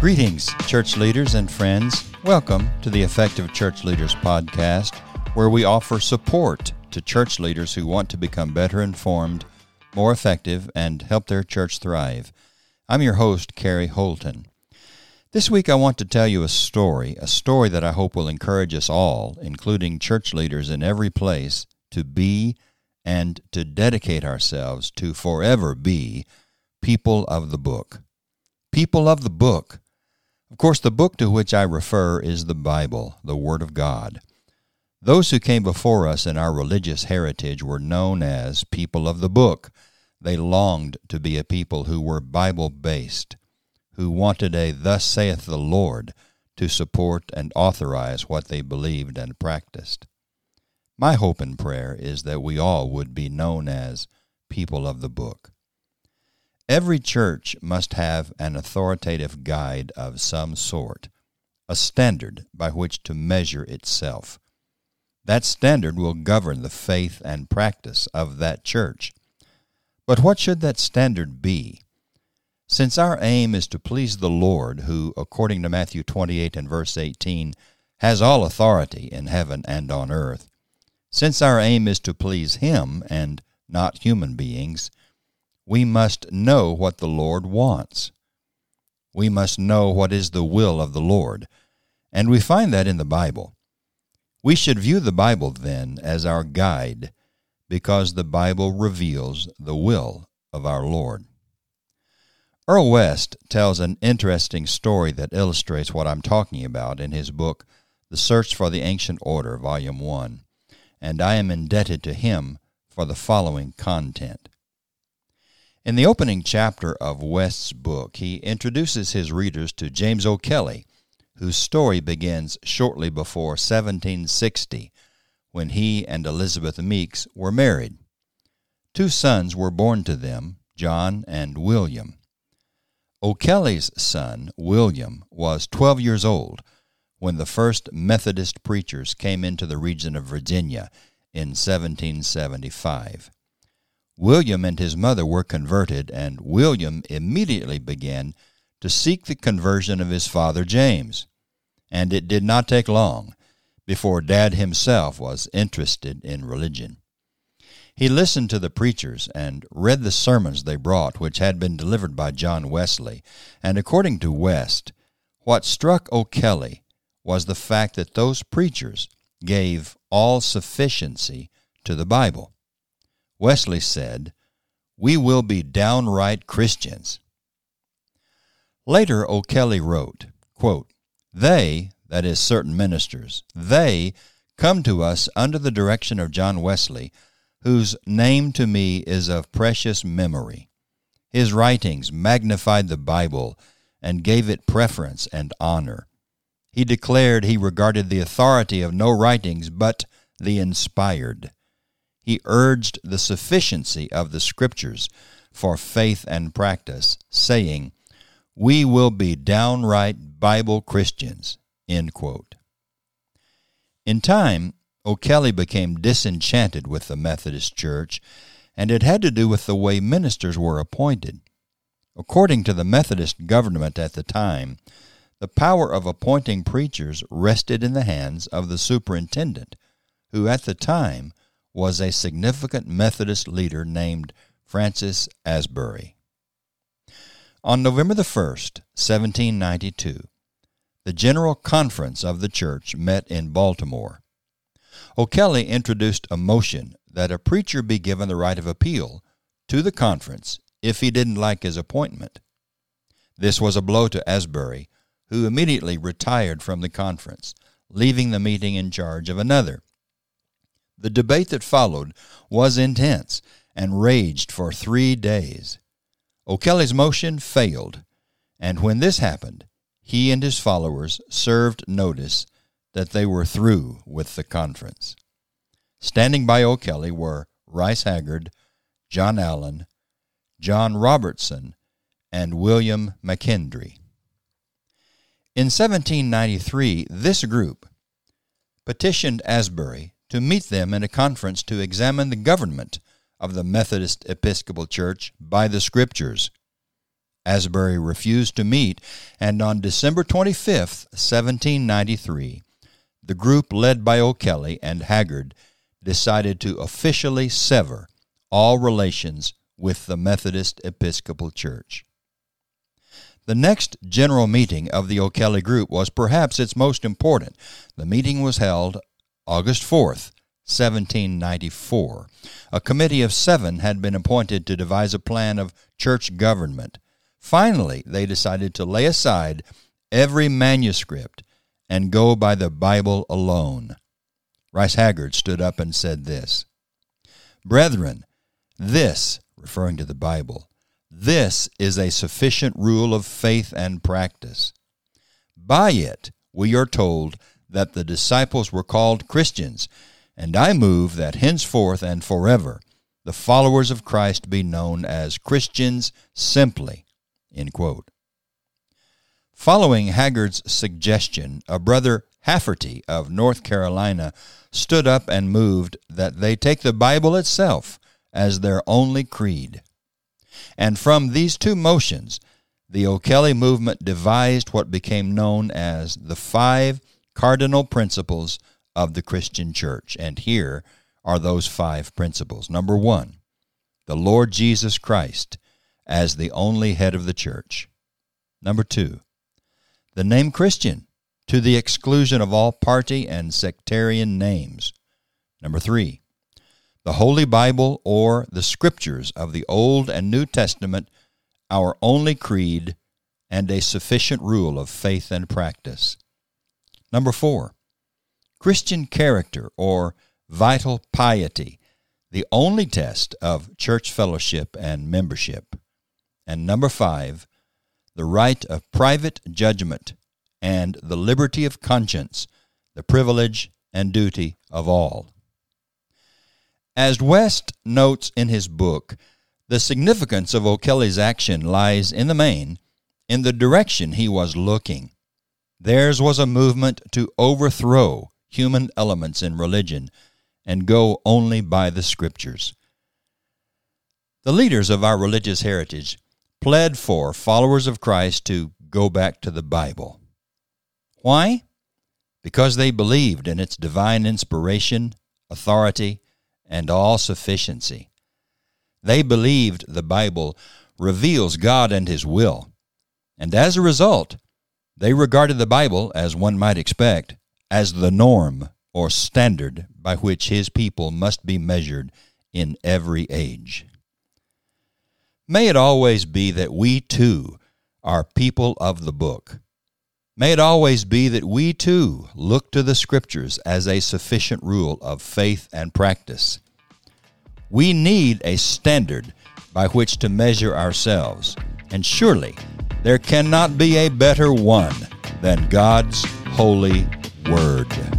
Greetings, church leaders and friends. Welcome to the Effective Church Leaders Podcast, where we offer support to church leaders who want to become better informed, more effective, and help their church thrive. I'm your host, Kerry Holton. This week, I want to tell you a story, a story that I hope will encourage us all, including church leaders in every place, to be and to dedicate ourselves to forever be people of the book. People of the book of course, the book to which I refer is the Bible, the Word of God. Those who came before us in our religious heritage were known as people of the book. They longed to be a people who were Bible based, who wanted a Thus saith the Lord to support and authorize what they believed and practiced. My hope and prayer is that we all would be known as people of the book. Every church must have an authoritative guide of some sort, a standard by which to measure itself. That standard will govern the faith and practice of that church. But what should that standard be? Since our aim is to please the Lord, who, according to Matthew 28 and verse 18, has all authority in heaven and on earth, since our aim is to please Him and not human beings, we must know what the Lord wants. We must know what is the will of the Lord, and we find that in the Bible. We should view the Bible, then, as our guide, because the Bible reveals the will of our Lord. Earl West tells an interesting story that illustrates what I'm talking about in his book, The Search for the Ancient Order, Volume 1, and I am indebted to him for the following content. In the opening chapter of West's book, he introduces his readers to James O'Kelly, whose story begins shortly before 1760, when he and Elizabeth Meeks were married. Two sons were born to them, John and William. O'Kelly's son, William, was 12 years old when the first Methodist preachers came into the region of Virginia in 1775. William and his mother were converted, and William immediately began to seek the conversion of his father James. And it did not take long before Dad himself was interested in religion. He listened to the preachers and read the sermons they brought, which had been delivered by John Wesley. And according to West, what struck O'Kelly was the fact that those preachers gave all sufficiency to the Bible. Wesley said, We will be downright Christians. Later, O'Kelly wrote, quote, They, that is, certain ministers, they come to us under the direction of John Wesley, whose name to me is of precious memory. His writings magnified the Bible and gave it preference and honor. He declared he regarded the authority of no writings but the inspired he urged the sufficiency of the Scriptures for faith and practice, saying, We will be downright Bible Christians. In time, O'Kelly became disenchanted with the Methodist Church, and it had to do with the way ministers were appointed. According to the Methodist government at the time, the power of appointing preachers rested in the hands of the superintendent, who at the time was a significant Methodist leader named Francis Asbury. On November the 1st, 1792, the General Conference of the Church met in Baltimore. O'Kelly introduced a motion that a preacher be given the right of appeal to the conference if he didn't like his appointment. This was a blow to Asbury, who immediately retired from the conference, leaving the meeting in charge of another, the debate that followed was intense and raged for three days. O'Kelly's motion failed, and when this happened, he and his followers served notice that they were through with the conference. Standing by O'Kelly were Rice Haggard, John Allen, John Robertson, and William McKendree. In 1793, this group petitioned Asbury to meet them in a conference to examine the government of the Methodist Episcopal Church by the Scriptures. Asbury refused to meet, and on December 25, 1793, the group led by O'Kelly and Haggard decided to officially sever all relations with the Methodist Episcopal Church. The next general meeting of the O'Kelly Group was perhaps its most important. The meeting was held August 4th, 1794. A committee of seven had been appointed to devise a plan of church government. Finally, they decided to lay aside every manuscript and go by the Bible alone. Rice Haggard stood up and said this Brethren, this, referring to the Bible, this is a sufficient rule of faith and practice. By it, we are told that the disciples were called Christians, and I move that henceforth and forever the followers of Christ be known as Christians simply. Following Haggard's suggestion, a brother Hafferty of North Carolina stood up and moved that they take the Bible itself as their only creed. And from these two motions, the O'Kelly movement devised what became known as the five cardinal principles of the Christian church. And here are those five principles. Number one, the Lord Jesus Christ as the only head of the church. Number two, the name Christian to the exclusion of all party and sectarian names. Number three, the Holy Bible or the Scriptures of the Old and New Testament, our only creed and a sufficient rule of faith and practice. Number four, Christian character or vital piety, the only test of church fellowship and membership. And number five, the right of private judgment and the liberty of conscience, the privilege and duty of all. As West notes in his book, the significance of O'Kelly's action lies in the main in the direction he was looking. Theirs was a movement to overthrow human elements in religion and go only by the Scriptures. The leaders of our religious heritage pled for followers of Christ to go back to the Bible. Why? Because they believed in its divine inspiration, authority, and all sufficiency. They believed the Bible reveals God and His will, and as a result, they regarded the Bible, as one might expect, as the norm or standard by which His people must be measured in every age. May it always be that we too are people of the book. May it always be that we too look to the Scriptures as a sufficient rule of faith and practice. We need a standard by which to measure ourselves, and surely there cannot be a better one than God's holy word.